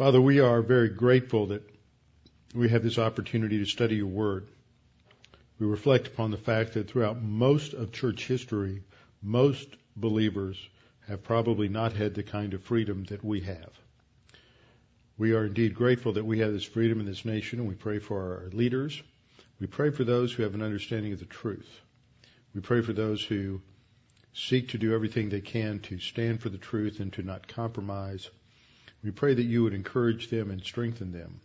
Father, we are very grateful that we have this opportunity to study your word. We reflect upon the fact that throughout most of church history, most believers have probably not had the kind of freedom that we have. We are indeed grateful that we have this freedom in this nation and we pray for our leaders. We pray for those who have an understanding of the truth. We pray for those who seek to do everything they can to stand for the truth and to not compromise. We pray that you would encourage them and strengthen them.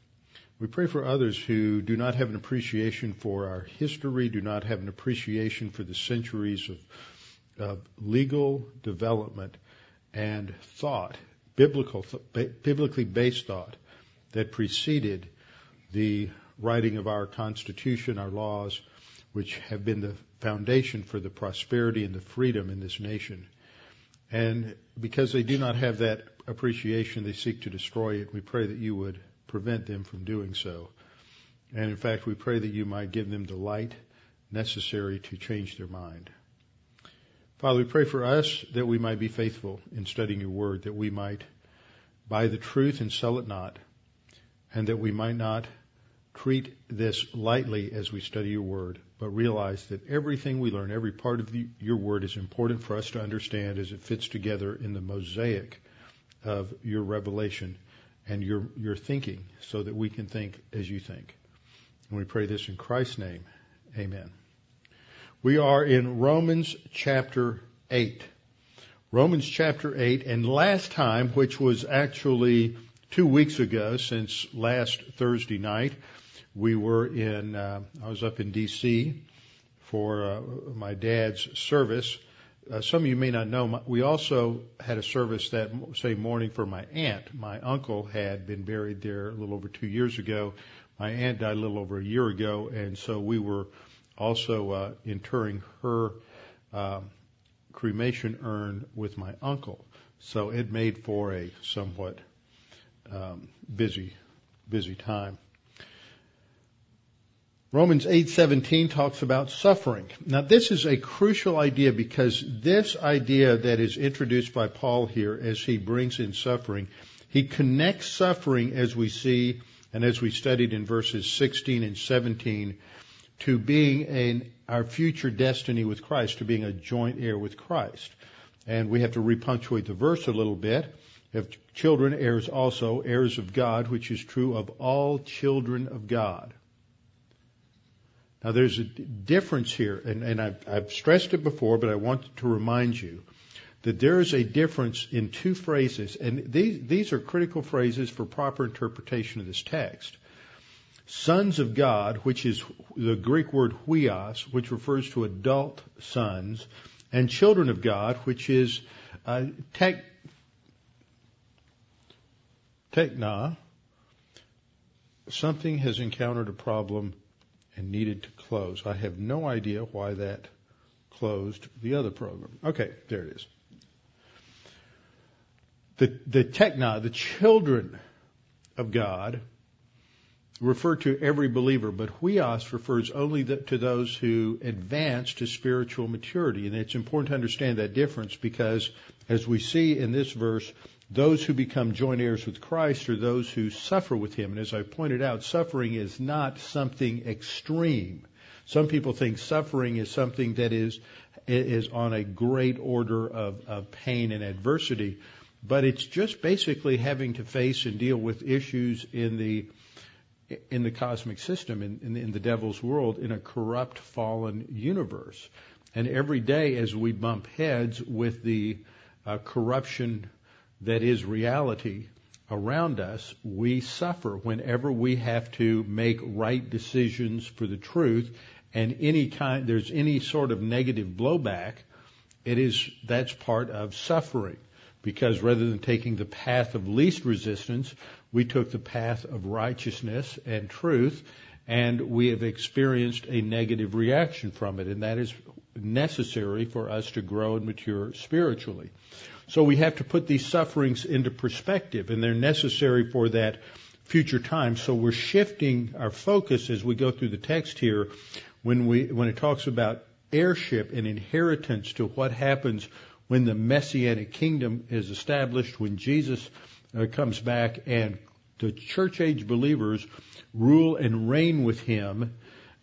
We pray for others who do not have an appreciation for our history, do not have an appreciation for the centuries of, of legal development and thought, biblical, biblically based thought that preceded the writing of our Constitution, our laws, which have been the foundation for the prosperity and the freedom in this nation. And because they do not have that appreciation, they seek to destroy it. We pray that you would prevent them from doing so. And in fact, we pray that you might give them the light necessary to change their mind. Father, we pray for us that we might be faithful in studying your word, that we might buy the truth and sell it not, and that we might not treat this lightly as we study your word, but realize that everything we learn, every part of the, your word is important for us to understand as it fits together in the mosaic of your revelation and your, your thinking so that we can think as you think. And we pray this in Christ's name. Amen. We are in Romans chapter 8. Romans chapter 8, and last time, which was actually two weeks ago since last Thursday night, we were in, uh, I was up in D.C. for uh, my dad's service uh, some of you may not know, we also had a service that same morning for my aunt. My uncle had been buried there a little over two years ago. My aunt died a little over a year ago, and so we were also uh, interring her uh, cremation urn with my uncle. So it made for a somewhat um, busy, busy time. Romans 8:17 talks about suffering. Now this is a crucial idea because this idea that is introduced by Paul here as he brings in suffering, he connects suffering as we see and as we studied in verses 16 and 17 to being in our future destiny with Christ, to being a joint heir with Christ. And we have to repunctuate the verse a little bit. If children, heirs also, heirs of God, which is true of all children of God. Now there's a difference here, and, and I've, I've stressed it before, but I want to remind you that there is a difference in two phrases, and these, these are critical phrases for proper interpretation of this text. Sons of God, which is the Greek word huios, which refers to adult sons, and children of God, which is uh, tek, tekna. Something has encountered a problem and needed to close. I have no idea why that closed the other program. Okay, there it is. The, the tekna, the children of God, refer to every believer, but huios refers only to those who advance to spiritual maturity. And it's important to understand that difference because as we see in this verse, those who become joint heirs with Christ are those who suffer with Him. And as I pointed out, suffering is not something extreme. Some people think suffering is something that is, is on a great order of, of pain and adversity, but it's just basically having to face and deal with issues in the, in the cosmic system, in, in, in the devil's world, in a corrupt, fallen universe. And every day as we bump heads with the uh, corruption that is reality around us, we suffer whenever we have to make right decisions for the truth. And any kind, there's any sort of negative blowback, it is that's part of suffering. Because rather than taking the path of least resistance, we took the path of righteousness and truth, and we have experienced a negative reaction from it, and that is necessary for us to grow and mature spiritually. So we have to put these sufferings into perspective, and they're necessary for that future time. So we're shifting our focus as we go through the text here when we when it talks about heirship and inheritance to what happens when the messianic kingdom is established, when Jesus uh, comes back and the church age believers rule and reign with him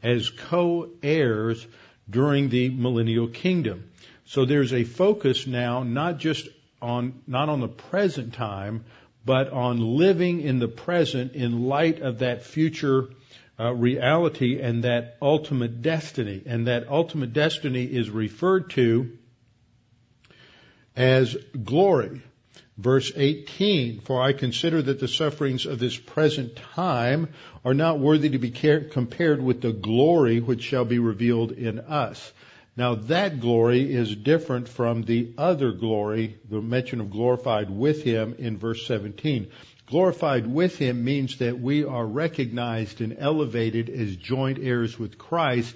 as co-heirs during the millennial kingdom. So there's a focus now not just on not on the present time, but on living in the present in light of that future uh, reality and that ultimate destiny. And that ultimate destiny is referred to as glory. Verse 18, for I consider that the sufferings of this present time are not worthy to be compared with the glory which shall be revealed in us. Now that glory is different from the other glory, the mention of glorified with him in verse 17. Glorified with him means that we are recognized and elevated as joint heirs with Christ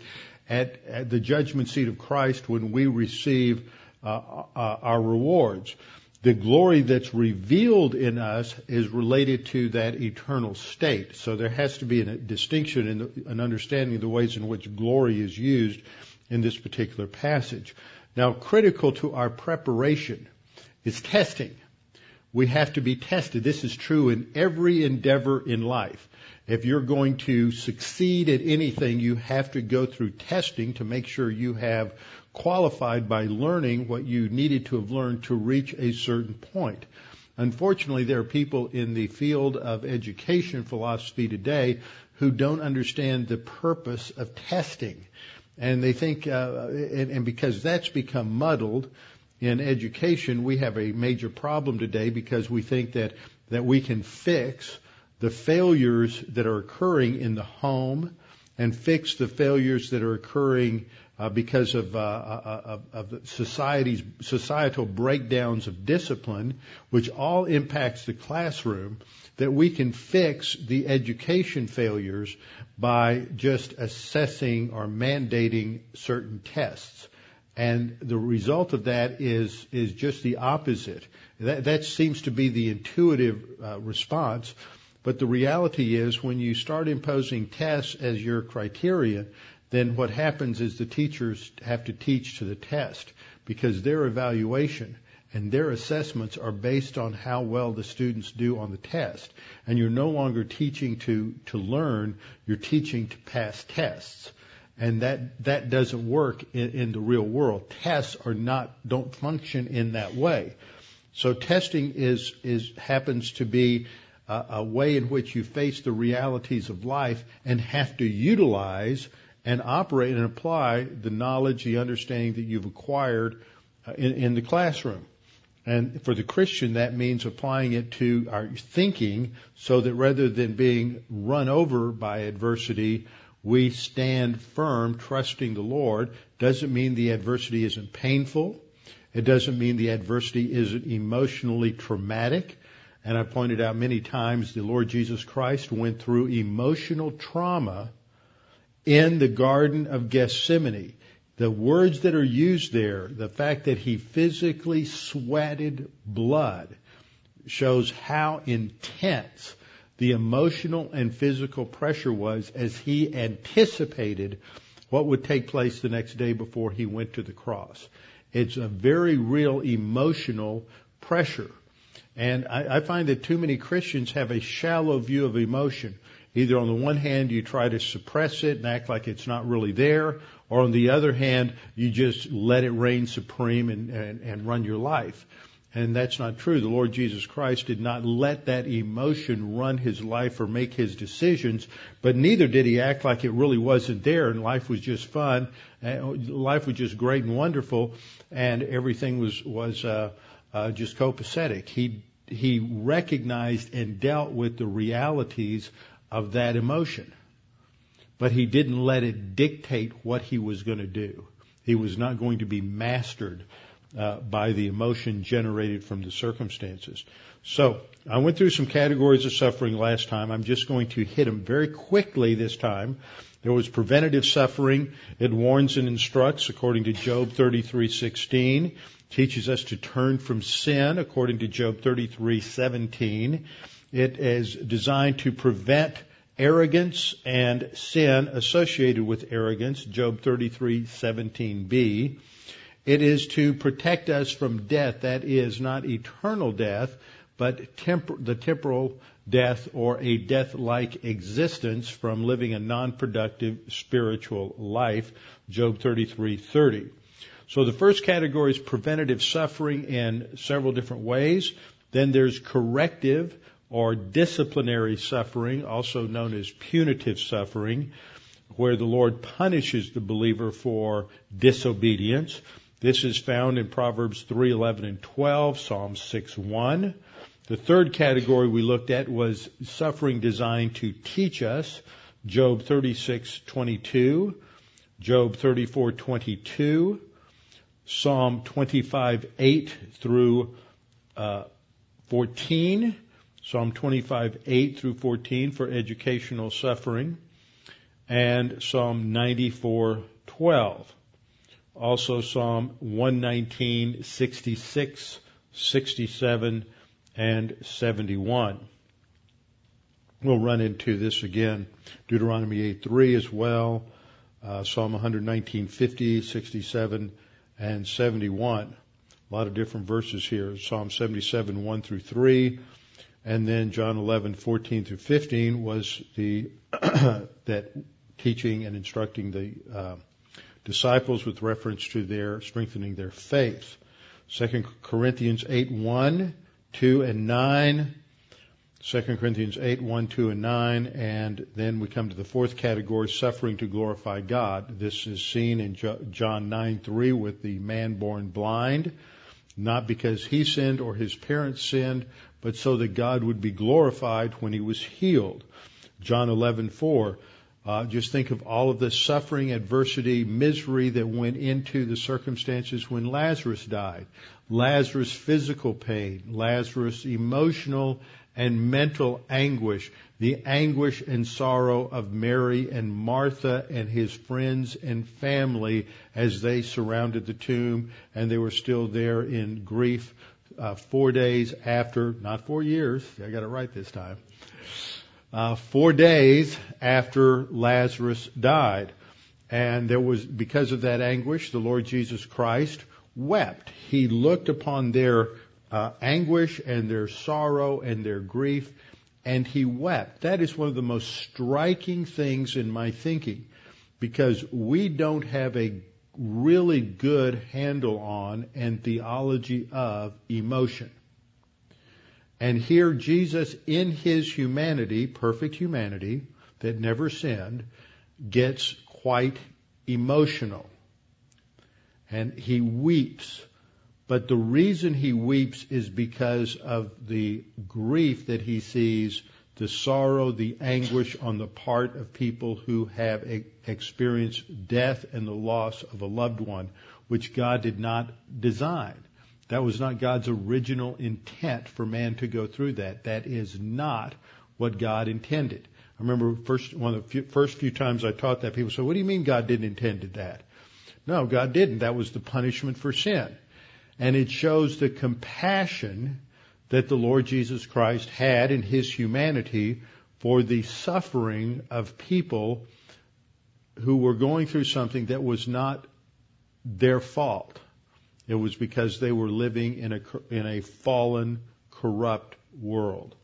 at, at the judgment seat of Christ when we receive uh, uh, our rewards. The glory that's revealed in us is related to that eternal state. So there has to be a distinction in an understanding of the ways in which glory is used in this particular passage. Now, critical to our preparation is testing. We have to be tested. This is true in every endeavor in life. If you're going to succeed at anything, you have to go through testing to make sure you have qualified by learning what you needed to have learned to reach a certain point. Unfortunately, there are people in the field of education philosophy today who don't understand the purpose of testing and they think, uh, and, and because that's become muddled in education, we have a major problem today because we think that, that we can fix the failures that are occurring in the home and fix the failures that are occurring uh, because of, uh, uh, of, of society's societal breakdowns of discipline, which all impacts the classroom, that we can fix the education failures by just assessing or mandating certain tests. And the result of that is is just the opposite. That, that seems to be the intuitive uh, response. But the reality is, when you start imposing tests as your criterion, then what happens is the teachers have to teach to the test because their evaluation and their assessments are based on how well the students do on the test. And you're no longer teaching to, to learn, you're teaching to pass tests. And that, that doesn't work in, in the real world. Tests are not, don't function in that way. So testing is, is, happens to be a, a way in which you face the realities of life and have to utilize and operate and apply the knowledge, the understanding that you've acquired uh, in, in the classroom. And for the Christian, that means applying it to our thinking so that rather than being run over by adversity, we stand firm, trusting the Lord. Doesn't mean the adversity isn't painful. It doesn't mean the adversity isn't emotionally traumatic. And I pointed out many times the Lord Jesus Christ went through emotional trauma in the Garden of Gethsemane. The words that are used there, the fact that he physically sweated blood, shows how intense the emotional and physical pressure was as he anticipated what would take place the next day before he went to the cross. It's a very real emotional pressure. And I, I find that too many Christians have a shallow view of emotion. Either on the one hand, you try to suppress it and act like it's not really there, or on the other hand, you just let it reign supreme and, and, and run your life. And that's not true. The Lord Jesus Christ did not let that emotion run his life or make his decisions, but neither did he act like it really wasn't there and life was just fun, life was just great and wonderful, and everything was was uh, uh, just copacetic. He he recognized and dealt with the realities of that emotion. But he didn't let it dictate what he was going to do. He was not going to be mastered uh, by the emotion generated from the circumstances. So I went through some categories of suffering last time. I'm just going to hit them very quickly this time. There was preventative suffering. It warns and instructs according to Job 33:16, teaches us to turn from sin according to Job 33:17. It is designed to prevent arrogance and sin associated with arrogance, Job 33:17b. It is to protect us from death, that is not eternal death, but tempor- the temporal death or a death-like existence from living a non-productive spiritual life, Job 33:30. So the first category is preventative suffering in several different ways. Then there's corrective or disciplinary suffering, also known as punitive suffering, where the Lord punishes the believer for disobedience. This is found in Proverbs 3:11 and 12, Psalm 6:1. The third category we looked at was suffering designed to teach us, Job 36:22, Job 34:22, Psalm 25, 8 through uh, 14, Psalm 25, 8 through 14 for educational suffering, and Psalm 94:12. Also Psalm 119, 66, 67, and 71. We'll run into this again. Deuteronomy 8, 3 as well. Uh, Psalm 119, 50, 67, and 71. A lot of different verses here. Psalm 77, 1 through 3. And then John 11, 14 through 15 was the, that teaching and instructing the, uh, disciples with reference to their strengthening their faith. 2 Corinthians 8, 1, 2 and 9. 2 Corinthians 8, 1, 2, and 9. And then we come to the fourth category, suffering to glorify God. This is seen in John 9, 3 with the man born blind, not because he sinned or his parents sinned, but so that God would be glorified when he was healed. John 11, 4. Uh, just think of all of the suffering, adversity, misery that went into the circumstances when Lazarus died. Lazarus' physical pain, Lazarus' emotional and mental anguish, the anguish and sorrow of Mary and Martha and his friends and family as they surrounded the tomb and they were still there in grief uh, four days after, not four years, I got it right this time, uh, four days after Lazarus died. And there was, because of that anguish, the Lord Jesus Christ wept. He looked upon their uh, anguish and their sorrow and their grief, and he wept. That is one of the most striking things in my thinking, because we don't have a really good handle on and theology of emotion. And here Jesus in his humanity, perfect humanity, that never sinned, gets quite emotional. And he weeps. But the reason he weeps is because of the grief that he sees, the sorrow, the anguish on the part of people who have experienced death and the loss of a loved one, which God did not design. That was not God's original intent for man to go through that. That is not what God intended. I remember first one of the few, first few times I taught that people said, "What do you mean God didn't intend that?" No, God didn't. That was the punishment for sin, and it shows the compassion that the Lord Jesus Christ had in His humanity for the suffering of people who were going through something that was not their fault. It was because they were living in a, in a fallen, corrupt world.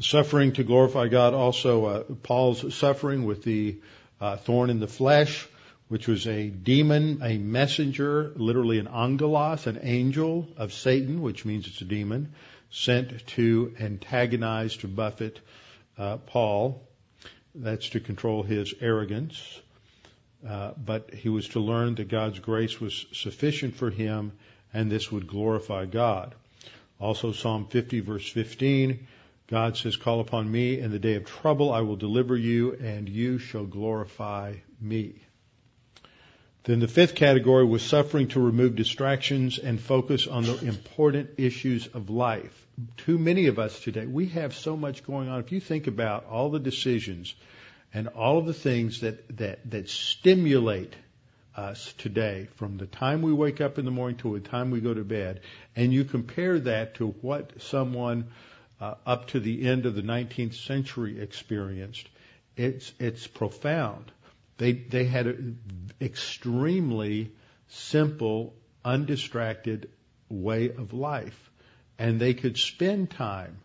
Suffering to glorify God also, uh, Paul's suffering with the uh, thorn in the flesh, which was a demon, a messenger, literally an angelos, an angel of Satan, which means it's a demon, sent to antagonize, to buffet uh, Paul. That's to control his arrogance. Uh, but he was to learn that God's grace was sufficient for him and this would glorify God. Also Psalm 50 verse 15, God says, call upon me in the day of trouble, I will deliver you and you shall glorify me. Then the fifth category was suffering to remove distractions and focus on the important issues of life. Too many of us today, we have so much going on. If you think about all the decisions and all of the things that, that, that stimulate us today from the time we wake up in the morning to the time we go to bed, and you compare that to what someone uh, up to the end of the 19th century experienced, it's it's profound. They they had an extremely simple, undistracted way of life, and they could spend time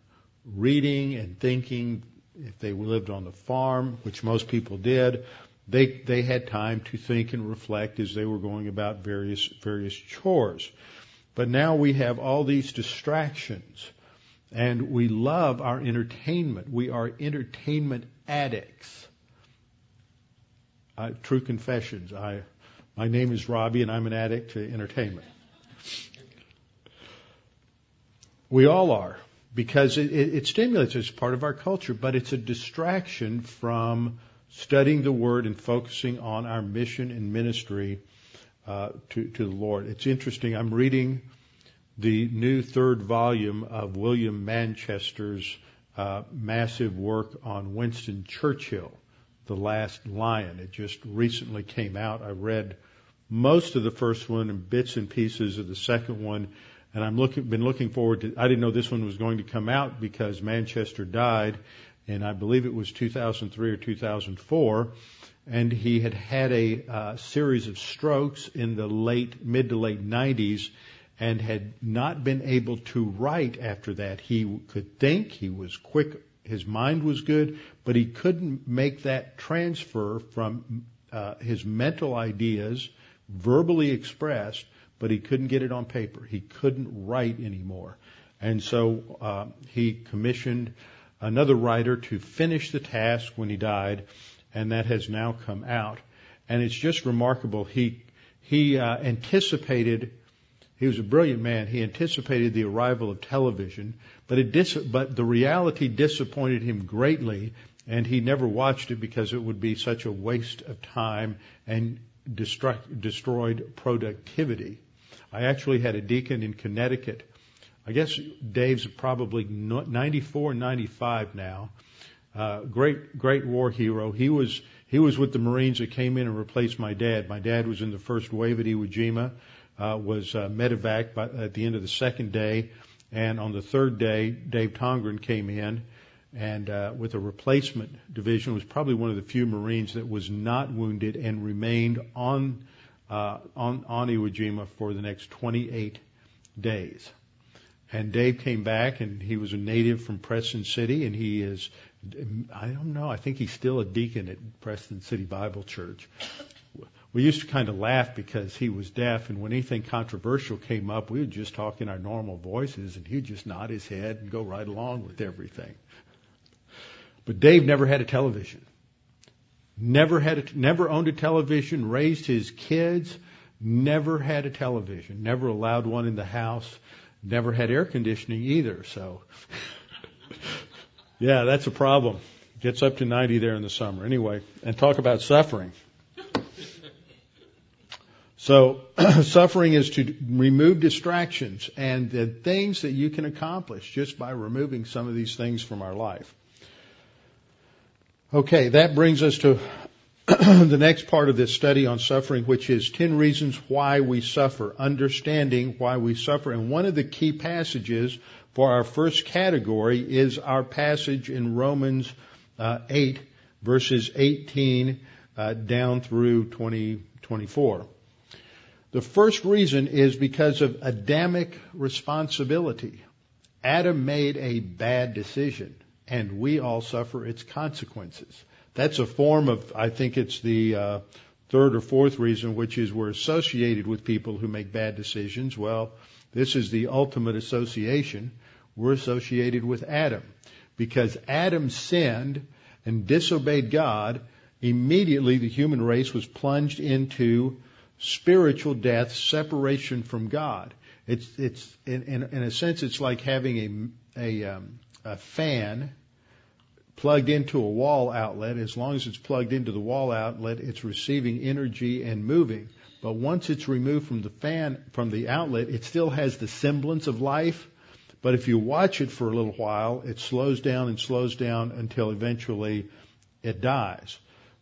reading and thinking. If they lived on the farm, which most people did, they they had time to think and reflect as they were going about various various chores. But now we have all these distractions and we love our entertainment. We are entertainment addicts. Uh, true confessions. I, my name is Robbie and I'm an addict to entertainment. We all are because it, it, it stimulates us, part of our culture, but it's a distraction from studying the Word and focusing on our mission and ministry uh, to, to the Lord. It's interesting. I'm reading the new third volume of William Manchester's uh, massive work on Winston Churchill, The Last Lion. It just recently came out. I read most of the first one and bits and pieces of the second one, and I'm looking, been looking forward to. I didn't know this one was going to come out because Manchester died, and I believe it was 2003 or 2004 and he had had a uh, series of strokes in the late mid to late 90s and had not been able to write after that. He could think, he was quick, his mind was good, but he couldn't make that transfer from uh, his mental ideas verbally expressed, but he couldn't get it on paper. He couldn't write anymore. And so uh, he commissioned another writer to finish the task when he died, and that has now come out. And it's just remarkable. He he uh, anticipated he was a brilliant man. He anticipated the arrival of television, but it dis- but the reality disappointed him greatly, and he never watched it because it would be such a waste of time and destruct- destroyed productivity. I actually had a deacon in Connecticut. I guess Dave's probably 94, 95 now. Uh, great, great war hero. He was he was with the Marines that came in and replaced my dad. My dad was in the first wave at Iwo Jima was uh, medevac by, at the end of the second day, and on the third day, Dave Tongren came in, and uh, with a replacement division, was probably one of the few Marines that was not wounded and remained on uh, on on Iwo Jima for the next 28 days. And Dave came back, and he was a native from Preston City, and he is, I don't know, I think he's still a deacon at Preston City Bible Church we used to kind of laugh because he was deaf, and when anything controversial came up, we would just talk in our normal voices, and he'd just nod his head and go right along with everything. But Dave never had a television. Never had a, never owned a television, raised his kids, never had a television, never allowed one in the house, never had air conditioning either, so yeah, that's a problem. Gets up to 90 there in the summer. Anyway, and talk about suffering. So suffering is to remove distractions and the things that you can accomplish just by removing some of these things from our life. Okay, that brings us to the next part of this study on suffering, which is 10 reasons why we suffer, understanding why we suffer. And one of the key passages for our first category is our passage in Romans uh, 8, verses 18 uh, down through 20, 24. The first reason is because of Adamic responsibility. Adam made a bad decision, and we all suffer its consequences. That's a form of, I think it's the uh, third or fourth reason, which is we're associated with people who make bad decisions. Well, this is the ultimate association. We're associated with Adam. Because Adam sinned and disobeyed God, immediately the human race was plunged into spiritual death, separation from God. It's it's in in, in a sense it's like having a a, um, a fan plugged into a wall outlet. As long as it's plugged into the wall outlet, it's receiving energy and moving. but once it's removed from the fan, from the outlet, it still has the semblance of life. But if you watch it for a little while, it slows down and slows down until eventually it dies.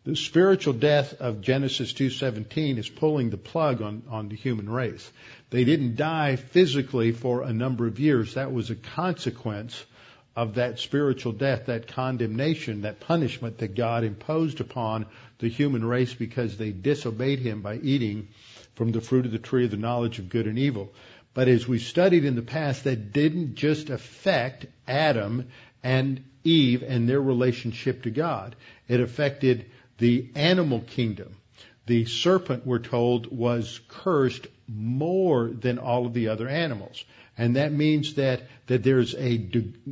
The spiritual death of Genesis 2:17 is pulling the plug on, on the human race. They didn't die physically for a number of years. That was a consequence of that spiritual death, that condemnation, that punishment that God imposed upon the human race because they disobeyed Him by eating from the fruit of the tree of the knowledge of good and evil. But as we studied in the past, that didn't just affect Adam and Eve and their relationship to God. It affected the animal kingdom. The serpent, we're told, was cursed more than all of the other animals. And that means that, that there's a,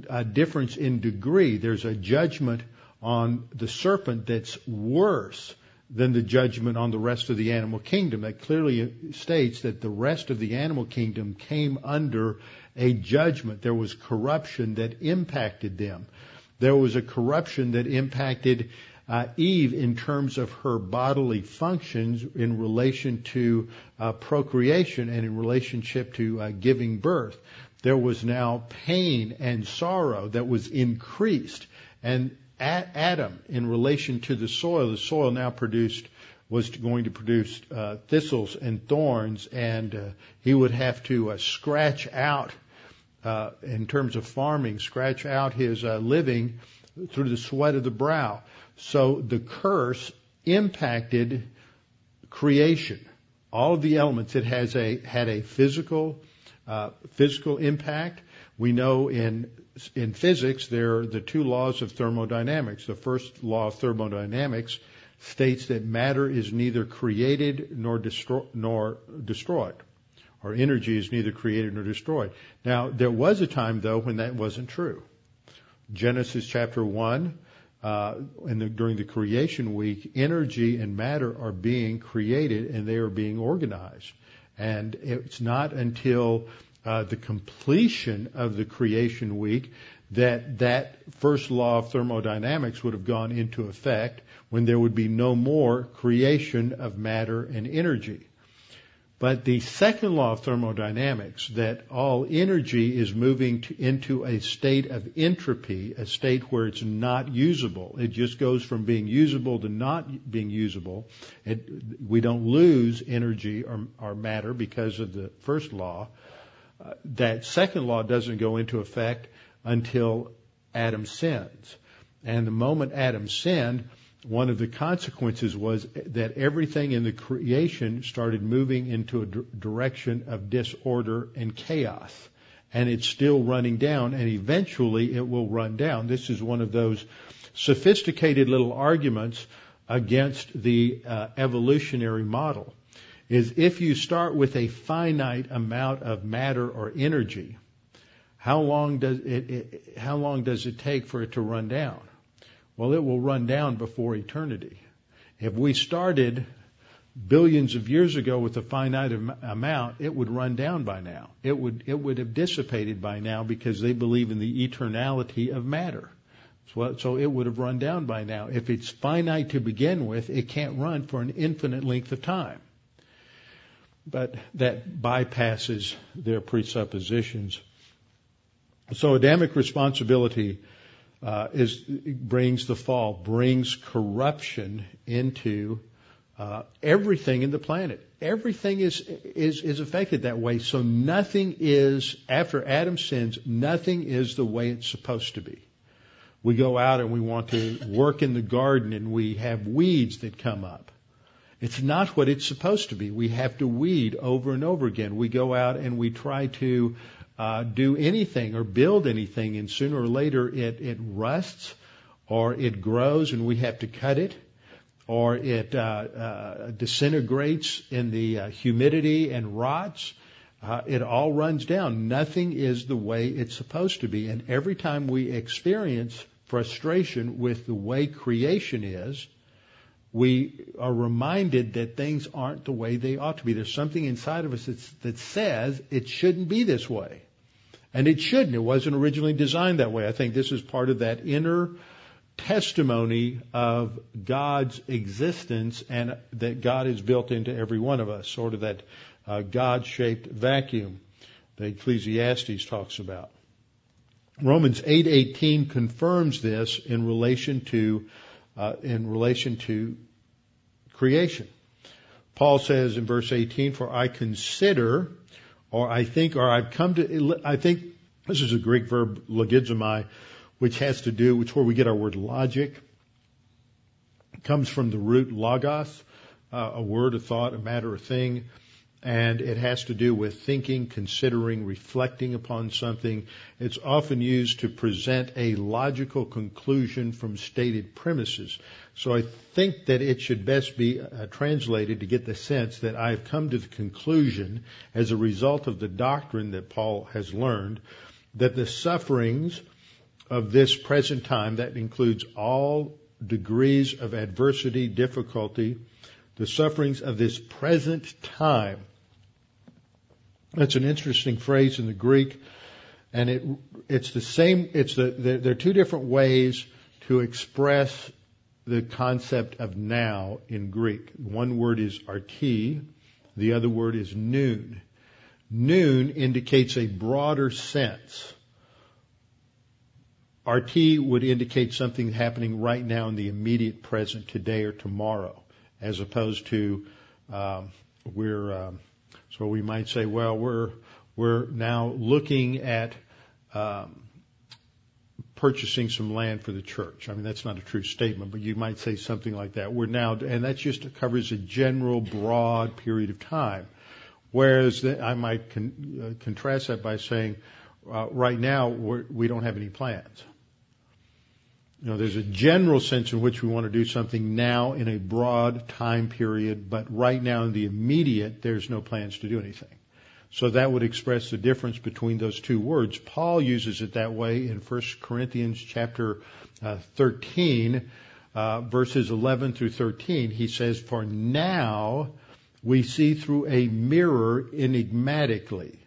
a difference in degree. There's a judgment on the serpent that's worse than the judgment on the rest of the animal kingdom. That clearly states that the rest of the animal kingdom came under a judgment. There was corruption that impacted them. There was a corruption that impacted uh, Eve in terms of her bodily functions in relation to uh, procreation and in relationship to uh, giving birth. There was now pain and sorrow that was increased. And Adam, in relation to the soil, the soil now produced was going to produce uh, thistles and thorns, and uh, he would have to uh, scratch out, uh, in terms of farming, scratch out his uh, living through the sweat of the brow. So the curse impacted creation. All of the elements. It has a had a physical uh, physical impact. We know in in physics there are the two laws of thermodynamics. The first law of thermodynamics states that matter is neither created nor, destro- nor destroyed, or energy is neither created nor destroyed. Now there was a time though when that wasn't true. Genesis chapter one uh, the, during the creation week, energy and matter are being created and they are being organized. And it's not until uh, the completion of the creation week that that first law of thermodynamics would have gone into effect when there would be no more creation of matter and energy. But the second law of thermodynamics, that all energy is moving to, into a state of entropy, a state where it's not usable. It just goes from being usable to not being usable. It, we don't lose energy or, or, matter because of the first law. Uh, that second law doesn't go into effect until Adam sins. And the moment Adam sinned, one of the consequences was that everything in the creation started moving into a direction of disorder and chaos. And it's still running down, and eventually it will run down. This is one of those sophisticated little arguments against the uh, evolutionary model. Is if you start with a finite amount of matter or energy, how long does it, it how long does it take for it to run down? Well, it will run down before eternity. If we started billions of years ago with a finite amount, it would run down by now. It would, it would have dissipated by now because they believe in the eternality of matter. So, so it would have run down by now. If it's finite to begin with, it can't run for an infinite length of time. But that bypasses their presuppositions. So Adamic responsibility uh, is brings the fall, brings corruption into uh, everything in the planet. Everything is is is affected that way. So nothing is after Adam sins. Nothing is the way it's supposed to be. We go out and we want to work in the garden and we have weeds that come up. It's not what it's supposed to be. We have to weed over and over again. We go out and we try to uh, do anything or build anything, and sooner or later it, it rusts or it grows and we have to cut it or it uh, uh, disintegrates in the uh, humidity and rots. Uh, it all runs down. Nothing is the way it's supposed to be. And every time we experience frustration with the way creation is, we are reminded that things aren't the way they ought to be. There's something inside of us that says it shouldn't be this way. And it shouldn't. It wasn't originally designed that way. I think this is part of that inner testimony of God's existence and that God is built into every one of us, sort of that uh, God-shaped vacuum that Ecclesiastes talks about. Romans 8:18 confirms this in relation to uh, in relation to creation. Paul says in verse 18, "For I consider, or I think, or I've come to, I think this is a Greek verb logizomai, which has to do, which where we get our word logic. It comes from the root logos, uh, a word, a thought, a matter, a thing and it has to do with thinking, considering, reflecting upon something. It's often used to present a logical conclusion from stated premises. So I think that it should best be uh, translated to get the sense that I've come to the conclusion as a result of the doctrine that Paul has learned that the sufferings of this present time, that includes all degrees of adversity, difficulty, the sufferings of this present time that's an interesting phrase in the Greek, and it it's the same. It's the there are two different ways to express the concept of now in Greek. One word is arti, the other word is noon. Noon indicates a broader sense. Arti would indicate something happening right now in the immediate present, today or tomorrow, as opposed to um, we're um, so we might say, well, we're we're now looking at um, purchasing some land for the church. I mean, that's not a true statement, but you might say something like that. We're now, and that just covers a general, broad period of time. Whereas the, I might con, uh, contrast that by saying, uh, right now we're, we don't have any plans. You know, there's a general sense in which we want to do something now in a broad time period, but right now in the immediate, there's no plans to do anything. So that would express the difference between those two words. Paul uses it that way in 1 Corinthians chapter uh, 13, uh, verses 11 through 13. He says, For now we see through a mirror enigmatically.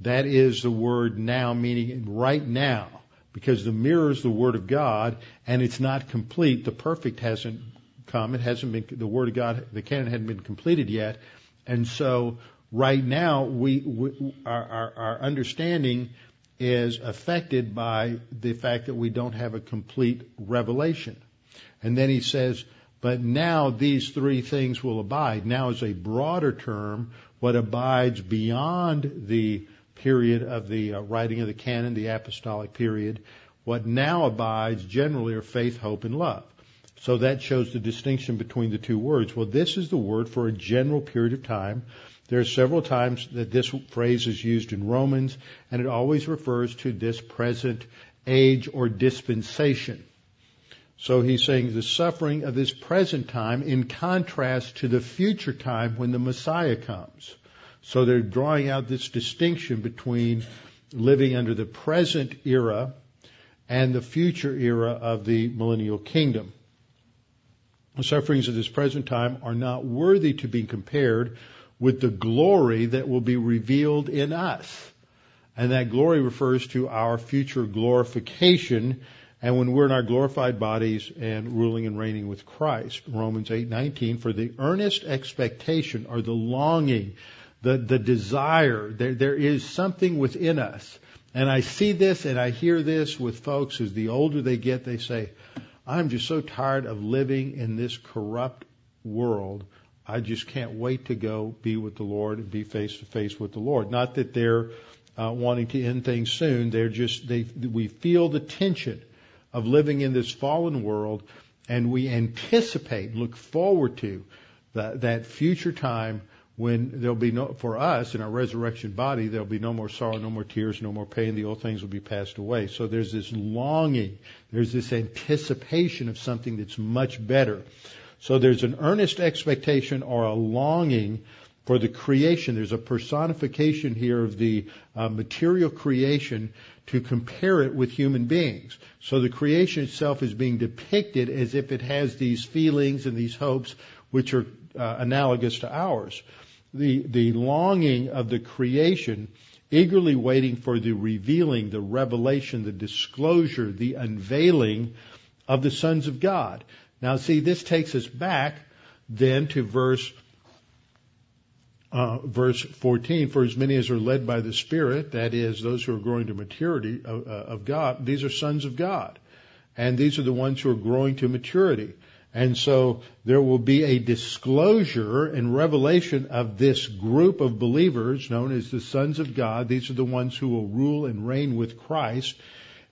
That is the word now meaning right now because the mirror is the Word of God and it's not complete. The perfect hasn't come. It hasn't been, the Word of God, the canon hadn't been completed yet. And so right now we, we our, our, our understanding is affected by the fact that we don't have a complete revelation. And then he says, but now these three things will abide. Now is a broader term. What abides beyond the period of the uh, writing of the canon, the apostolic period. What now abides generally are faith, hope, and love. So that shows the distinction between the two words. Well, this is the word for a general period of time. There are several times that this phrase is used in Romans, and it always refers to this present age or dispensation. So he's saying the suffering of this present time in contrast to the future time when the Messiah comes. So they're drawing out this distinction between living under the present era and the future era of the millennial kingdom. The sufferings of this present time are not worthy to be compared with the glory that will be revealed in us. And that glory refers to our future glorification and when we're in our glorified bodies and ruling and reigning with Christ. Romans 8:19 for the earnest expectation or the longing the, the desire. There, there is something within us. And I see this and I hear this with folks as the older they get, they say, I'm just so tired of living in this corrupt world. I just can't wait to go be with the Lord and be face to face with the Lord. Not that they're uh, wanting to end things soon. They're just, they, we feel the tension of living in this fallen world and we anticipate, look forward to that, that future time when there'll be no, for us in our resurrection body, there'll be no more sorrow, no more tears, no more pain. The old things will be passed away. So there's this longing. There's this anticipation of something that's much better. So there's an earnest expectation or a longing for the creation. There's a personification here of the uh, material creation to compare it with human beings. So the creation itself is being depicted as if it has these feelings and these hopes which are uh, analogous to ours the, the longing of the creation, eagerly waiting for the revealing, the revelation, the disclosure, the unveiling of the sons of God. Now see, this takes us back then to verse uh, verse 14, for as many as are led by the Spirit, that is, those who are growing to maturity of, uh, of, God, these are sons of God. And these are the ones who are growing to maturity. And so there will be a disclosure and revelation of this group of believers known as the sons of God. These are the ones who will rule and reign with Christ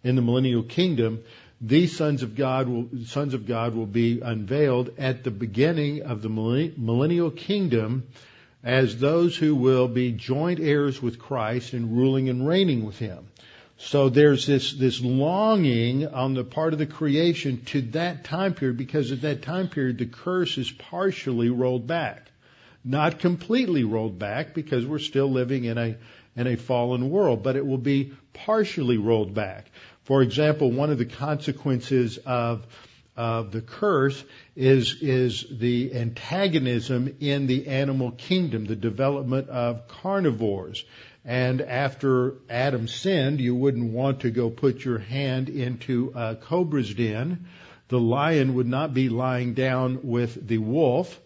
in the millennial kingdom. These sons of God will, sons of God will be unveiled at the beginning of the millennial kingdom as those who will be joint heirs with Christ and ruling and reigning with Him. So there's this, this longing on the part of the creation to that time period because at that time period the curse is partially rolled back. Not completely rolled back because we're still living in a, in a fallen world, but it will be partially rolled back. For example, one of the consequences of of the curse is is the antagonism in the animal kingdom, the development of carnivores. And after Adam sinned, you wouldn't want to go put your hand into a cobra's den. The lion would not be lying down with the wolf.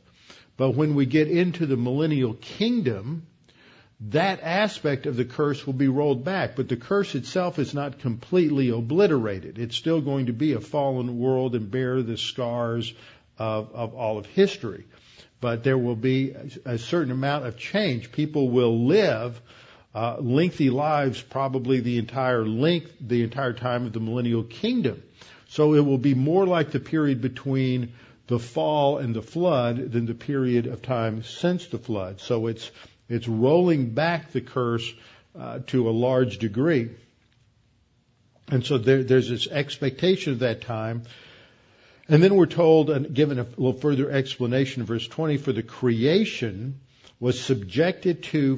But when we get into the millennial kingdom, that aspect of the curse will be rolled back, but the curse itself is not completely obliterated. It's still going to be a fallen world and bear the scars of, of all of history. But there will be a certain amount of change. People will live uh, lengthy lives, probably the entire length, the entire time of the millennial kingdom. So it will be more like the period between the fall and the flood than the period of time since the flood. So it's it's rolling back the curse uh, to a large degree. And so there, there's this expectation of that time. And then we're told and given a little further explanation in verse 20 for the creation was subjected to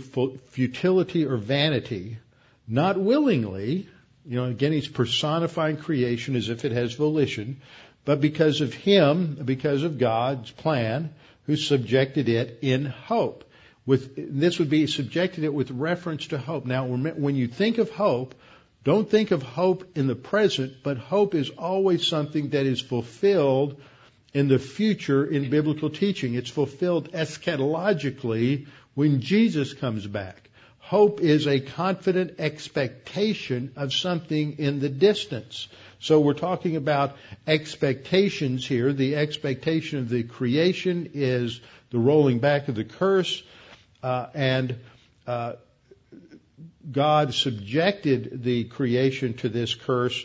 futility or vanity, not willingly. You know, again, he's personifying creation as if it has volition, but because of him, because of God's plan, who subjected it in hope with this would be subjected it with reference to hope. Now, when you think of hope, don't think of hope in the present, but hope is always something that is fulfilled in the future in biblical teaching. It's fulfilled eschatologically when Jesus comes back. Hope is a confident expectation of something in the distance. So we're talking about expectations here. The expectation of the creation is the rolling back of the curse uh, and uh, God subjected the creation to this curse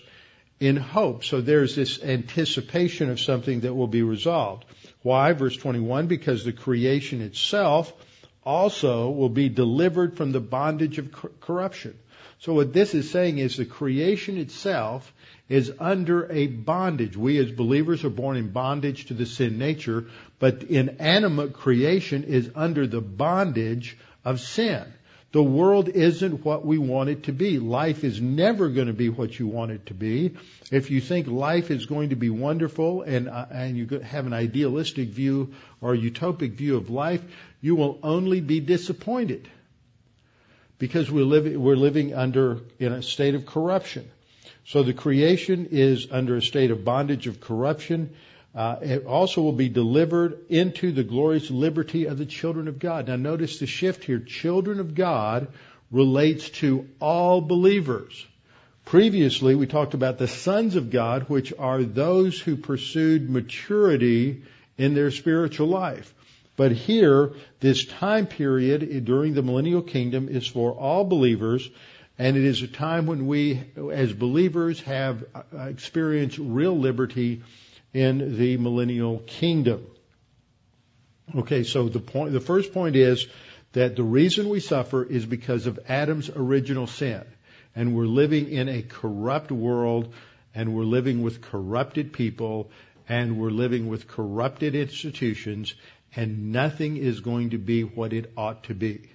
in hope. So there's this anticipation of something that will be resolved. Why? Verse 21, because the creation itself also will be delivered from the bondage of corruption. So what this is saying is the creation itself is under a bondage. We as believers are born in bondage to the sin nature, but inanimate creation is under the bondage of sin. The world isn't what we want it to be. Life is never going to be what you want it to be. If you think life is going to be wonderful and uh, and you have an idealistic view or utopic view of life, you will only be disappointed because we're living we're living under in a state of corruption. So the creation is under a state of bondage of corruption. Uh, it also will be delivered into the glorious liberty of the children of God. Now notice the shift here. Children of God relates to all believers. Previously, we talked about the sons of God, which are those who pursued maturity in their spiritual life. But here, this time period during the millennial kingdom is for all believers, and it is a time when we, as believers, have uh, experienced real liberty in the millennial kingdom. Okay, so the point, the first point is that the reason we suffer is because of Adam's original sin. And we're living in a corrupt world, and we're living with corrupted people, and we're living with corrupted institutions, and nothing is going to be what it ought to be.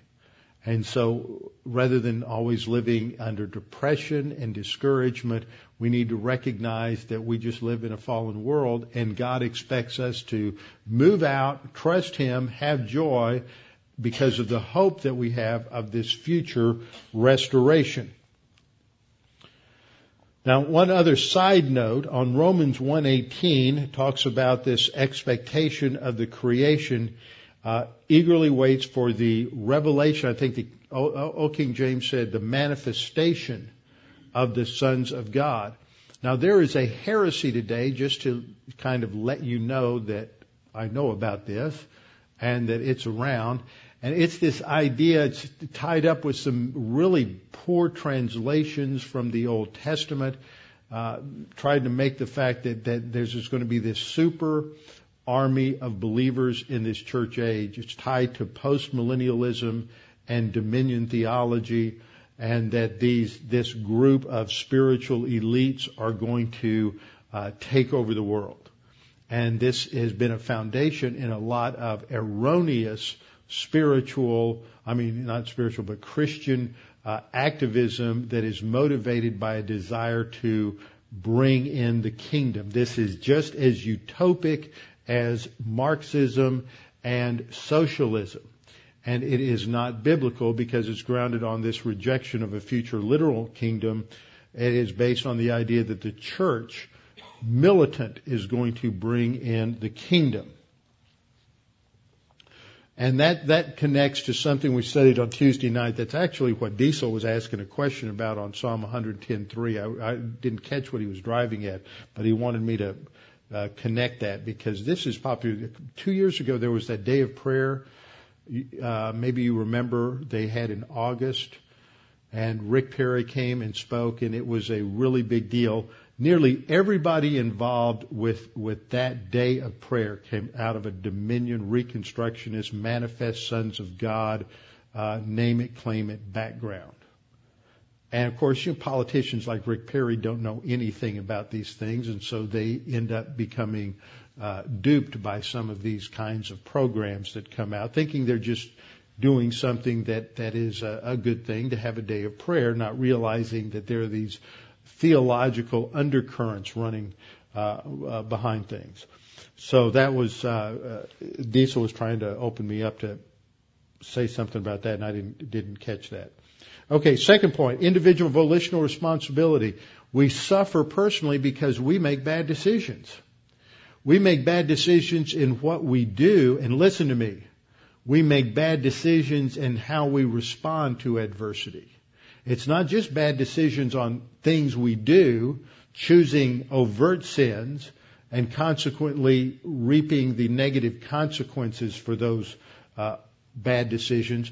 And so rather than always living under depression and discouragement, we need to recognize that we just live in a fallen world and God expects us to move out, trust Him, have joy because of the hope that we have of this future restoration. Now, one other side note on Romans 1:18 talks about this expectation of the creation uh, eagerly waits for the revelation. I think the O King James said the manifestation of the sons of God. Now there is a heresy today, just to kind of let you know that I know about this and that it's around. And it's this idea, it's tied up with some really poor translations from the Old Testament, uh, tried to make the fact that, that there's just going to be this super army of believers in this church age. It's tied to postmillennialism and dominion theology and that these, this group of spiritual elites are going to uh, take over the world. And this has been a foundation in a lot of erroneous spiritual, I mean, not spiritual, but Christian uh, activism that is motivated by a desire to bring in the kingdom. This is just as utopic as Marxism and socialism. And it is not biblical because it's grounded on this rejection of a future literal kingdom. It is based on the idea that the church, militant, is going to bring in the kingdom. And that, that connects to something we studied on Tuesday night. That's actually what Diesel was asking a question about on Psalm 110.3. I, I didn't catch what he was driving at, but he wanted me to uh, connect that because this is popular. Two years ago, there was that day of prayer. Uh, maybe you remember they had in August, and Rick Perry came and spoke, and it was a really big deal nearly everybody involved with, with that day of prayer came out of a Dominion Reconstructionist, Manifest Sons of God, uh, name it, claim it background. And of course, you know, politicians like Rick Perry don't know anything about these things, and so they end up becoming uh, duped by some of these kinds of programs that come out, thinking they're just doing something that that is a, a good thing to have a day of prayer, not realizing that there are these theological undercurrents running uh, uh, behind things. So that was uh, uh, Diesel was trying to open me up to say something about that, and I didn't didn't catch that. Okay, second point: individual volitional responsibility. We suffer personally because we make bad decisions. We make bad decisions in what we do, and listen to me. We make bad decisions in how we respond to adversity. It's not just bad decisions on things we do, choosing overt sins, and consequently reaping the negative consequences for those uh, bad decisions.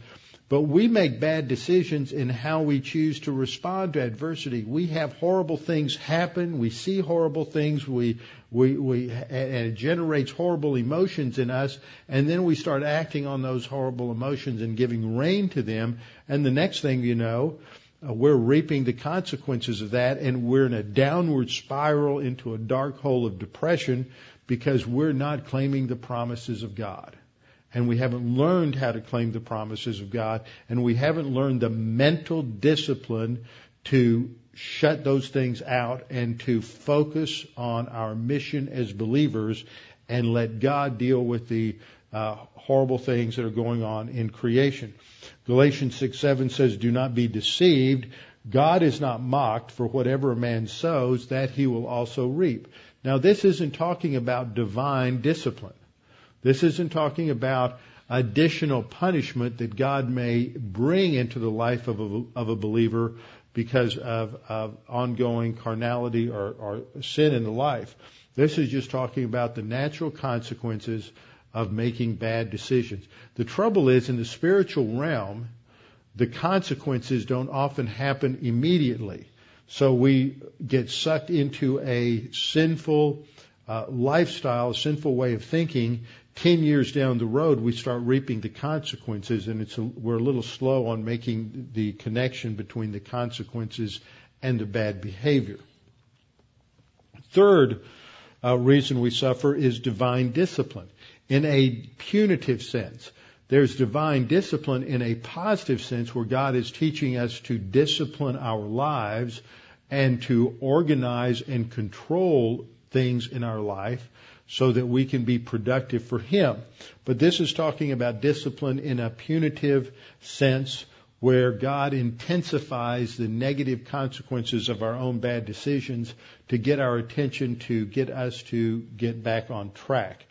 But we make bad decisions in how we choose to respond to adversity. We have horrible things happen. We see horrible things. We, we, we, and it generates horrible emotions in us. And then we start acting on those horrible emotions and giving rein to them. And the next thing you know, uh, we're reaping the consequences of that and we're in a downward spiral into a dark hole of depression because we're not claiming the promises of God. And we haven't learned how to claim the promises of God and we haven't learned the mental discipline to shut those things out and to focus on our mission as believers and let God deal with the uh, horrible things that are going on in creation. Galatians 6 7 says, Do not be deceived. God is not mocked, for whatever a man sows, that he will also reap. Now, this isn't talking about divine discipline. This isn't talking about additional punishment that God may bring into the life of a, of a believer because of, of ongoing carnality or, or sin in the life. This is just talking about the natural consequences of making bad decisions. The trouble is in the spiritual realm, the consequences don't often happen immediately. So we get sucked into a sinful uh, lifestyle, a sinful way of thinking. Ten years down the road, we start reaping the consequences, and it's a, we're a little slow on making the connection between the consequences and the bad behavior. Third uh, reason we suffer is divine discipline in a punitive sense. There's divine discipline in a positive sense where God is teaching us to discipline our lives and to organize and control things in our life so that we can be productive for Him. But this is talking about discipline in a punitive sense where God intensifies the negative consequences of our own bad decisions to get our attention, to get us to get back on track.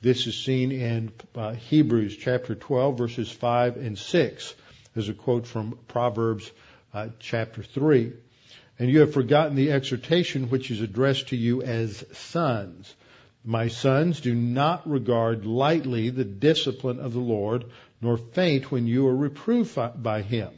This is seen in uh, Hebrews chapter 12 verses 5 and 6 as a quote from Proverbs uh, chapter 3. And you have forgotten the exhortation which is addressed to you as sons. My sons, do not regard lightly the discipline of the Lord, nor faint when you are reproved by him.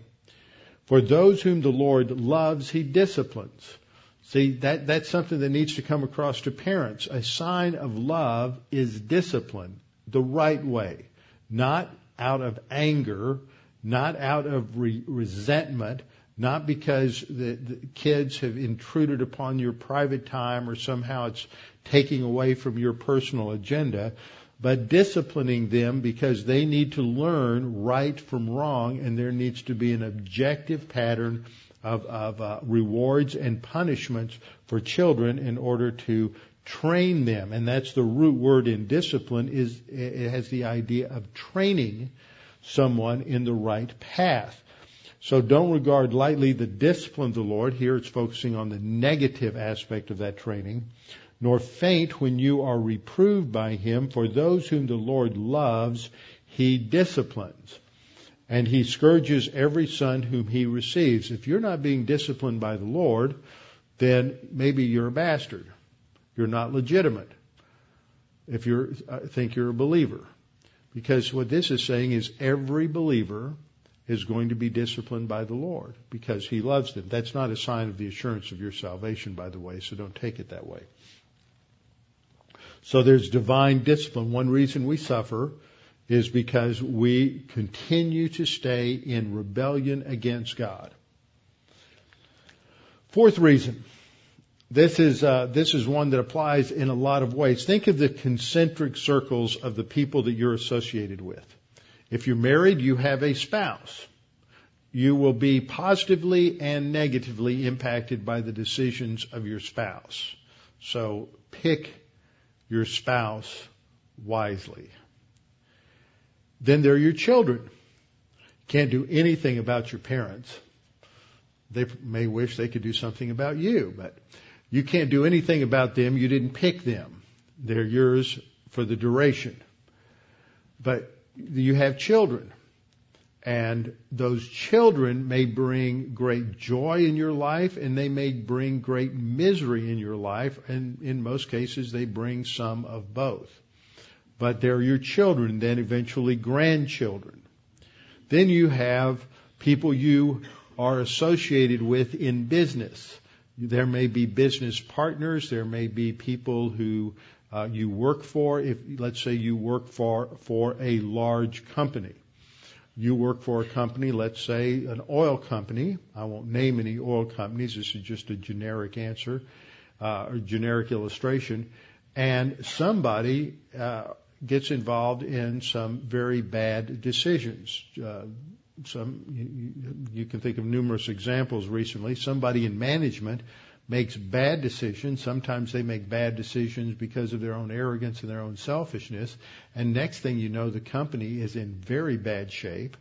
For those whom the Lord loves, he disciplines. See, that, that's something that needs to come across to parents. A sign of love is discipline the right way, not out of anger, not out of re- resentment, not because the, the, kids have intruded upon your private time or somehow it's taking away from your personal agenda, but disciplining them because they need to learn right from wrong, and there needs to be an objective pattern of, of uh, rewards and punishments for children in order to train them. And that's the root word in discipline is it has the idea of training someone in the right path. So don't regard lightly the discipline of the Lord. Here it's focusing on the negative aspect of that training nor faint when you are reproved by him, for those whom the Lord loves, he disciplines. And he scourges every son whom he receives. If you're not being disciplined by the Lord, then maybe you're a bastard. You're not legitimate. If you uh, think you're a believer. Because what this is saying is every believer is going to be disciplined by the Lord because he loves them. That's not a sign of the assurance of your salvation, by the way, so don't take it that way. So there's divine discipline. One reason we suffer is because we continue to stay in rebellion against God. Fourth reason. This is uh, this is one that applies in a lot of ways. Think of the concentric circles of the people that you're associated with. If you're married, you have a spouse. You will be positively and negatively impacted by the decisions of your spouse. So pick your spouse wisely. Then there are your children. Can't do anything about your parents. They may wish they could do something about you, but you can't do anything about them. You didn't pick them. They're yours for the duration. But you have children. And those children may bring great joy in your life and they may bring great misery in your life. And in most cases, they bring some of both. But they're your children, then eventually grandchildren. Then you have people you are associated with in business. There may be business partners. There may be people who uh, you work for. If let's say you work for for a large company, you work for a company, let's say an oil company. I won't name any oil companies. This is just a generic answer uh, or generic illustration. And somebody uh, gets involved in some very bad decisions. Uh, some you, you can think of numerous examples recently. Somebody in management makes bad decisions. Sometimes they make bad decisions because of their own arrogance and their own selfishness. And next thing you know, the company is in very bad shape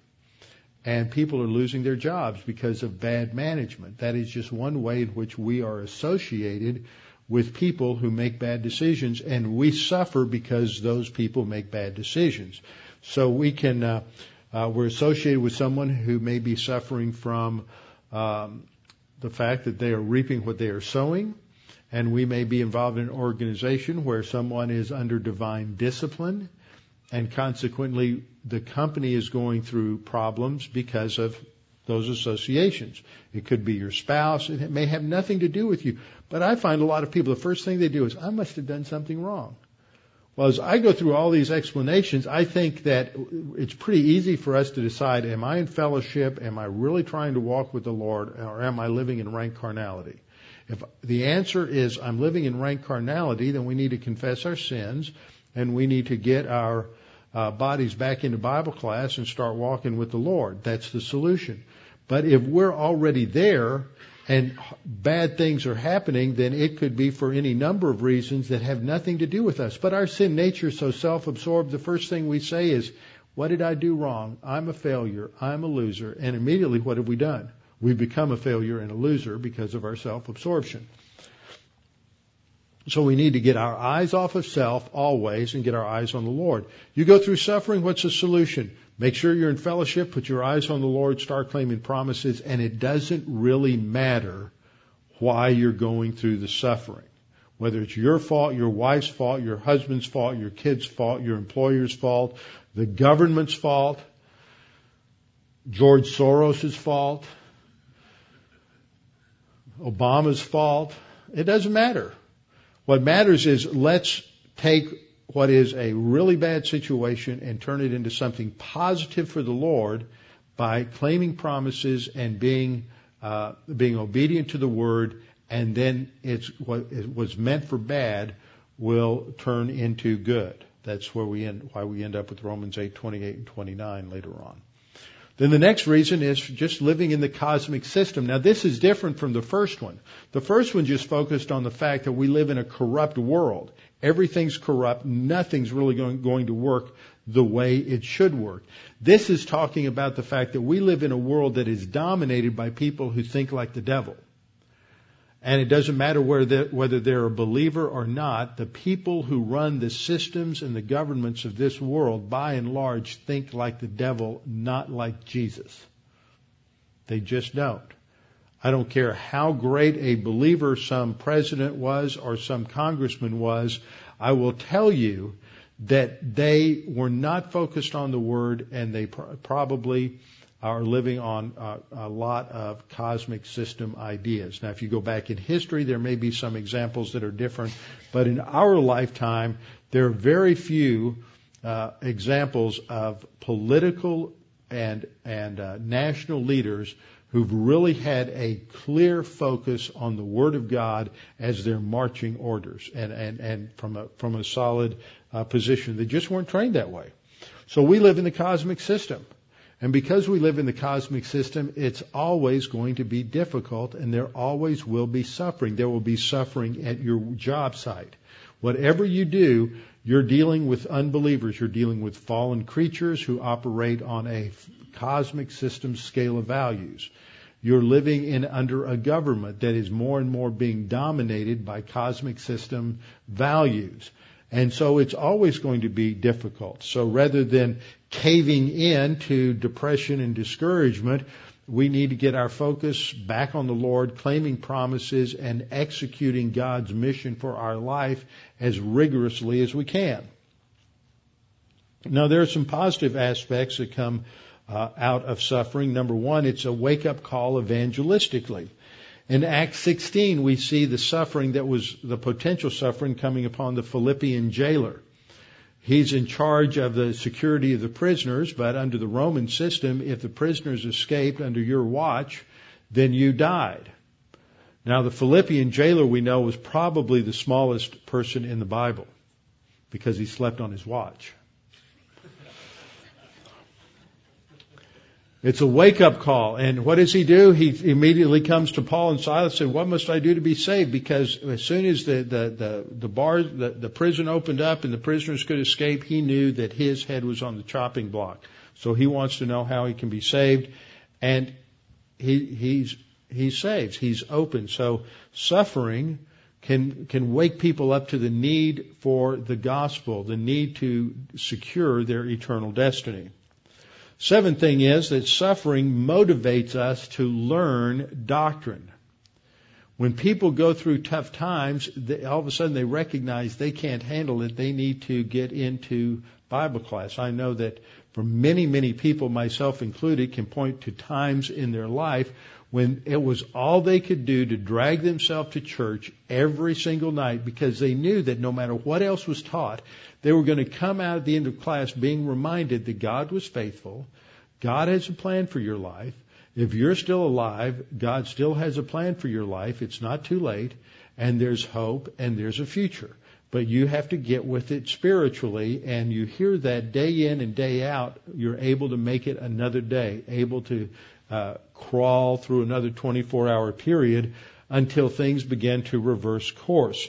and people are losing their jobs because of bad management. That is just one way in which we are associated with people who make bad decisions and we suffer because those people make bad decisions. So we can, uh, uh, we're associated with someone who may be suffering from um, the fact that they are reaping what they are sowing, and we may be involved in an organization where someone is under divine discipline, and consequently the company is going through problems because of those associations. It could be your spouse. It may have nothing to do with you. But I find a lot of people, the first thing they do is, I must have done something wrong. Well, as I go through all these explanations, I think that it's pretty easy for us to decide, am I in fellowship? Am I really trying to walk with the Lord? Or am I living in rank carnality? If the answer is I'm living in rank carnality, then we need to confess our sins and we need to get our uh, bodies back into Bible class and start walking with the Lord. That's the solution. But if we're already there and bad things are happening, then it could be for any number of reasons that have nothing to do with us. But our sin nature is so self-absorbed, the first thing we say is, What did I do wrong? I'm a failure. I'm a loser. And immediately, what have we done? We become a failure and a loser because of our self-absorption. So we need to get our eyes off of self always and get our eyes on the Lord. You go through suffering, what's the solution? Make sure you're in fellowship, put your eyes on the Lord, start claiming promises, and it doesn't really matter why you're going through the suffering. Whether it's your fault, your wife's fault, your husband's fault, your kid's fault, your employer's fault, the government's fault, George Soros' fault, Obama's fault. It doesn't matter. What matters is let's take what is a really bad situation and turn it into something positive for the Lord by claiming promises and being uh, being obedient to the word, and then it's what it was meant for bad will turn into good. That's where we end, why we end up with Romans 8, 28 and 29 later on. Then the next reason is just living in the cosmic system. Now this is different from the first one. The first one just focused on the fact that we live in a corrupt world. Everything's corrupt. Nothing's really going, going to work the way it should work. This is talking about the fact that we live in a world that is dominated by people who think like the devil. And it doesn't matter whether they're a believer or not, the people who run the systems and the governments of this world, by and large, think like the devil, not like Jesus. They just don't. I don't care how great a believer some president was or some congressman was, I will tell you that they were not focused on the word and they probably are living on a, a lot of cosmic system ideas. Now, if you go back in history, there may be some examples that are different, but in our lifetime, there are very few uh, examples of political and and uh, national leaders who've really had a clear focus on the Word of God as their marching orders and and and from a from a solid uh, position. They just weren't trained that way. So we live in the cosmic system. And because we live in the cosmic system, it's always going to be difficult and there always will be suffering. There will be suffering at your job site. Whatever you do, you're dealing with unbelievers. You're dealing with fallen creatures who operate on a cosmic system scale of values. You're living in under a government that is more and more being dominated by cosmic system values. And so it's always going to be difficult. So rather than caving in to depression and discouragement, we need to get our focus back on the Lord, claiming promises and executing God's mission for our life as rigorously as we can. Now there are some positive aspects that come uh, out of suffering. Number one, it's a wake up call evangelistically. In Acts 16, we see the suffering that was the potential suffering coming upon the Philippian jailer. He's in charge of the security of the prisoners, but under the Roman system, if the prisoners escaped under your watch, then you died. Now, the Philippian jailer we know was probably the smallest person in the Bible because he slept on his watch. It's a wake up call. And what does he do? He immediately comes to Paul and Silas and said, what must I do to be saved? Because as soon as the, the, the, the bar, the, the prison opened up and the prisoners could escape, he knew that his head was on the chopping block. So he wants to know how he can be saved. And he, he's, he saves. He's open. So suffering can, can wake people up to the need for the gospel, the need to secure their eternal destiny. Seventh thing is that suffering motivates us to learn doctrine. When people go through tough times, they, all of a sudden they recognize they can't handle it. They need to get into Bible class. I know that for many, many people, myself included, can point to times in their life when it was all they could do to drag themselves to church every single night because they knew that no matter what else was taught, they were going to come out at the end of class being reminded that God was faithful. God has a plan for your life. If you're still alive, God still has a plan for your life. It's not too late. And there's hope and there's a future. But you have to get with it spiritually and you hear that day in and day out, you're able to make it another day, able to uh, crawl through another 24 hour period until things begin to reverse course.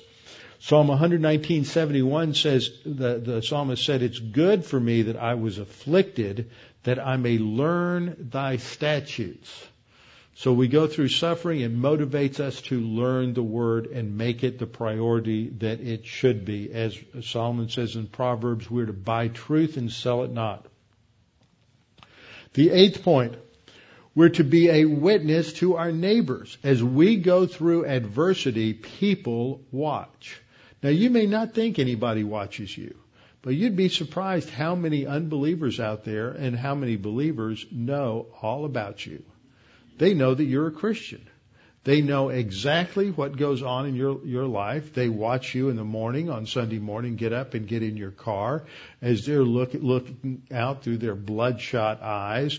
Psalm 119:71 says the, the psalmist said, "It's good for me that I was afflicted, that I may learn thy statutes." So we go through suffering. It motivates us to learn the word and make it the priority that it should be. As Solomon says in Proverbs, we're to buy truth and sell it not. The eighth point, we're to be a witness to our neighbors. As we go through adversity, people watch. Now you may not think anybody watches you, but you'd be surprised how many unbelievers out there and how many believers know all about you. They know that you're a Christian. They know exactly what goes on in your, your life. They watch you in the morning, on Sunday morning, get up and get in your car as they're look, looking out through their bloodshot eyes,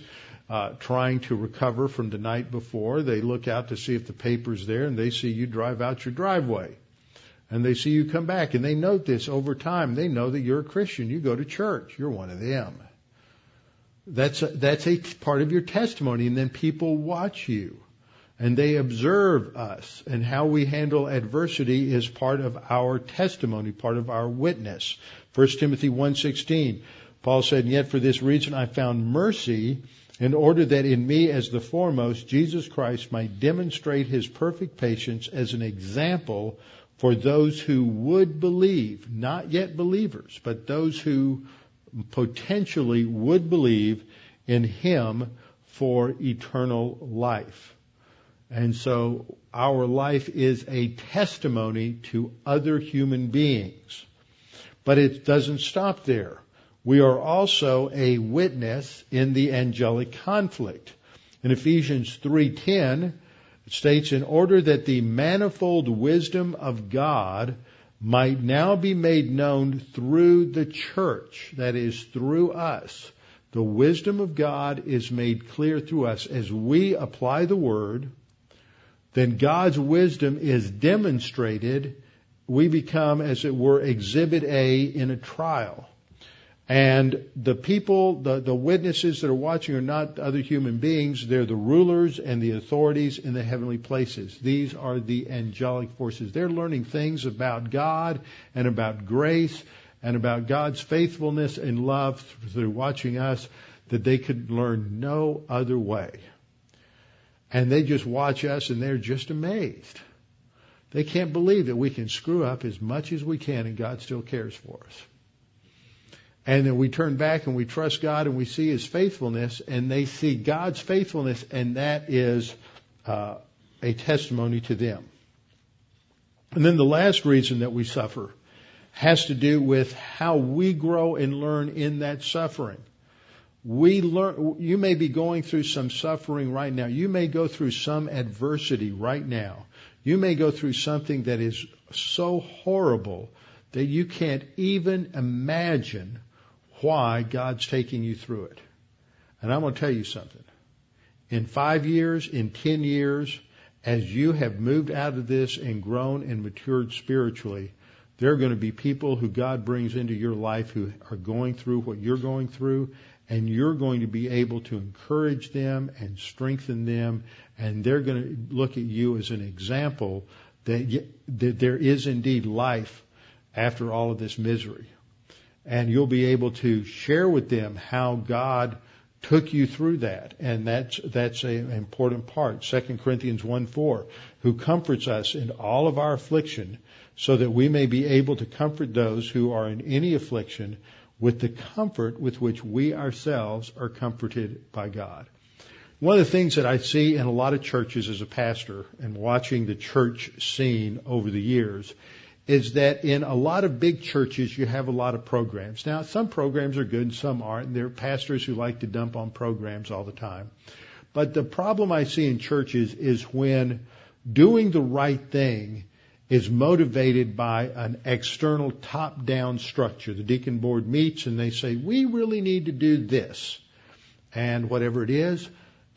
uh, trying to recover from the night before. They look out to see if the paper's there and they see you drive out your driveway. And they see you come back and they note this over time. They know that you're a Christian. You go to church. You're one of them. That's a, that's a part of your testimony, and then people watch you, and they observe us, and how we handle adversity is part of our testimony, part of our witness. 1 Timothy 1:16, Paul said, and "Yet for this reason I found mercy, in order that in me as the foremost Jesus Christ might demonstrate his perfect patience as an example for those who would believe, not yet believers, but those who potentially would believe in Him for eternal life. And so our life is a testimony to other human beings. But it doesn't stop there. We are also a witness in the angelic conflict. In Ephesians 3:10 states in order that the manifold wisdom of God might now be made known through the church, that is, through us. The wisdom of God is made clear through us as we apply the word. Then God's wisdom is demonstrated. We become, as it were, exhibit A in a trial. And the people, the, the witnesses that are watching are not other human beings. They're the rulers and the authorities in the heavenly places. These are the angelic forces. They're learning things about God and about grace and about God's faithfulness and love through watching us that they could learn no other way. And they just watch us and they're just amazed. They can't believe that we can screw up as much as we can and God still cares for us. And then we turn back and we trust God and we see His faithfulness and they see God's faithfulness and that is uh, a testimony to them. And then the last reason that we suffer has to do with how we grow and learn in that suffering. We learn, you may be going through some suffering right now. You may go through some adversity right now. You may go through something that is so horrible that you can't even imagine why God's taking you through it. And I'm going to tell you something. In five years, in ten years, as you have moved out of this and grown and matured spiritually, there are going to be people who God brings into your life who are going through what you're going through, and you're going to be able to encourage them and strengthen them, and they're going to look at you as an example that, that there is indeed life after all of this misery and you'll be able to share with them how God took you through that. And that's, that's an important part. 2 Corinthians 1 4, who comforts us in all of our affliction so that we may be able to comfort those who are in any affliction with the comfort with which we ourselves are comforted by God. One of the things that I see in a lot of churches as a pastor and watching the church scene over the years is that in a lot of big churches you have a lot of programs. Now, some programs are good and some aren't, and there are pastors who like to dump on programs all the time. But the problem I see in churches is when doing the right thing is motivated by an external top-down structure. The deacon board meets and they say, we really need to do this. And whatever it is,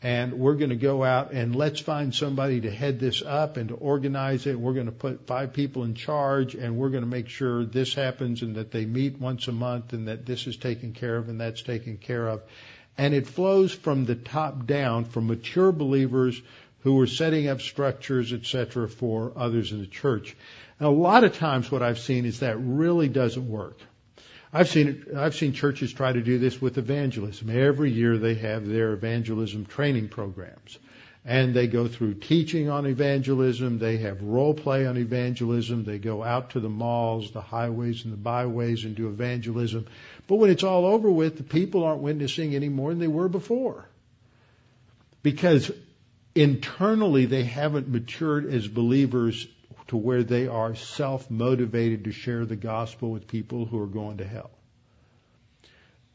and we're going to go out and let's find somebody to head this up and to organize it. We're going to put five people in charge and we're going to make sure this happens and that they meet once a month and that this is taken care of and that's taken care of. And it flows from the top down from mature believers who are setting up structures, etc., for others in the church. And a lot of times what I've seen is that really doesn't work. I've seen it, I've seen churches try to do this with evangelism. Every year they have their evangelism training programs. And they go through teaching on evangelism, they have role play on evangelism, they go out to the malls, the highways and the byways and do evangelism. But when it's all over with, the people aren't witnessing any more than they were before. Because internally they haven't matured as believers to where they are self motivated to share the gospel with people who are going to hell.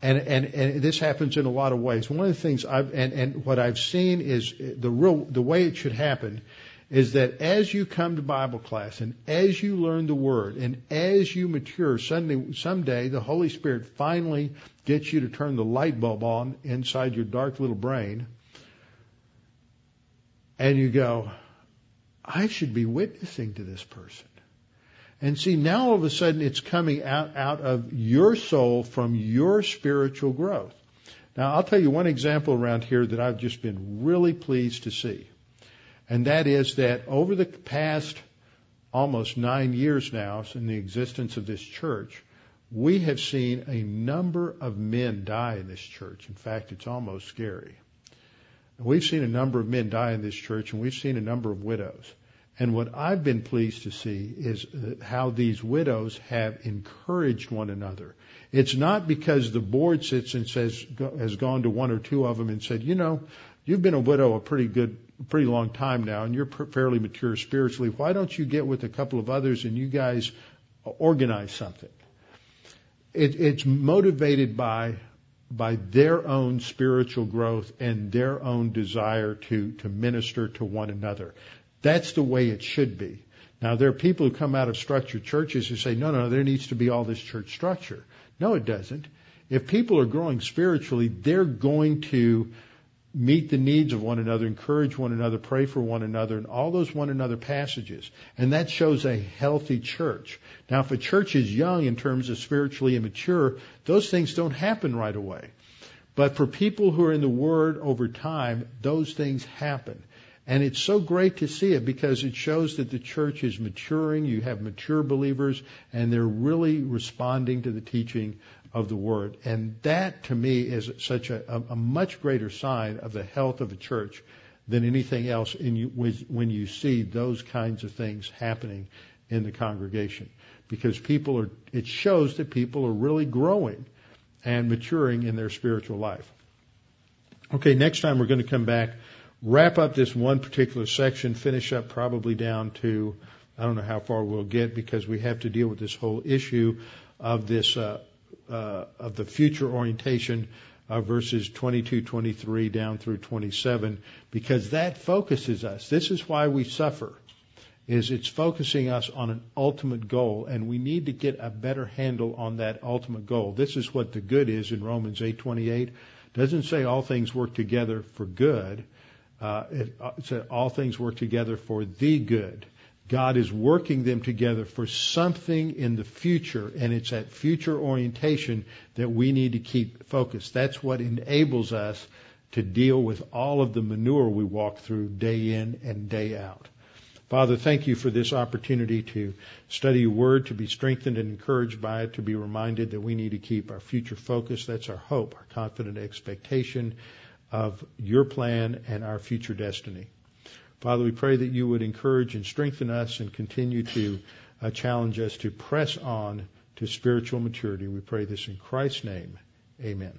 And, and, and this happens in a lot of ways. One of the things I've, and, and what I've seen is the real, the way it should happen is that as you come to Bible class and as you learn the Word and as you mature, suddenly, someday the Holy Spirit finally gets you to turn the light bulb on inside your dark little brain and you go, I should be witnessing to this person. And see, now all of a sudden it's coming out, out of your soul from your spiritual growth. Now I'll tell you one example around here that I've just been really pleased to see. And that is that over the past almost nine years now in the existence of this church, we have seen a number of men die in this church. In fact, it's almost scary. We've seen a number of men die in this church, and we've seen a number of widows. And what I've been pleased to see is uh, how these widows have encouraged one another. It's not because the board sits and says has gone to one or two of them and said, you know, you've been a widow a pretty good, pretty long time now, and you're fairly mature spiritually. Why don't you get with a couple of others and you guys organize something? It, it's motivated by by their own spiritual growth and their own desire to, to minister to one another. That's the way it should be. Now there are people who come out of structured churches who say, no, no, there needs to be all this church structure. No, it doesn't. If people are growing spiritually, they're going to meet the needs of one another, encourage one another, pray for one another, and all those one another passages. And that shows a healthy church. Now, if a church is young in terms of spiritually immature, those things don't happen right away. But for people who are in the Word over time, those things happen. And it's so great to see it because it shows that the church is maturing. You have mature believers and they're really responding to the teaching of the Word. And that to me is such a, a, much greater sign of the health of a church than anything else you, when you see those kinds of things happening in the congregation. Because people are, it shows that people are really growing and maturing in their spiritual life. Okay, next time we're going to come back, wrap up this one particular section, finish up probably down to, I don't know how far we'll get because we have to deal with this whole issue of this uh, uh, of the future orientation of verses 22, 23 down through 27, because that focuses us. This is why we suffer, is it's focusing us on an ultimate goal, and we need to get a better handle on that ultimate goal. This is what the good is in Romans 8:28. Doesn't say all things work together for good. Uh, it, uh, it said all things work together for the good. God is working them together for something in the future, and it's that future orientation that we need to keep focused. That's what enables us to deal with all of the manure we walk through day in and day out. Father, thank you for this opportunity to study your word, to be strengthened and encouraged by it, to be reminded that we need to keep our future focus. That's our hope, our confident expectation of your plan and our future destiny. Father, we pray that you would encourage and strengthen us and continue to uh, challenge us to press on to spiritual maturity. We pray this in Christ's name. Amen.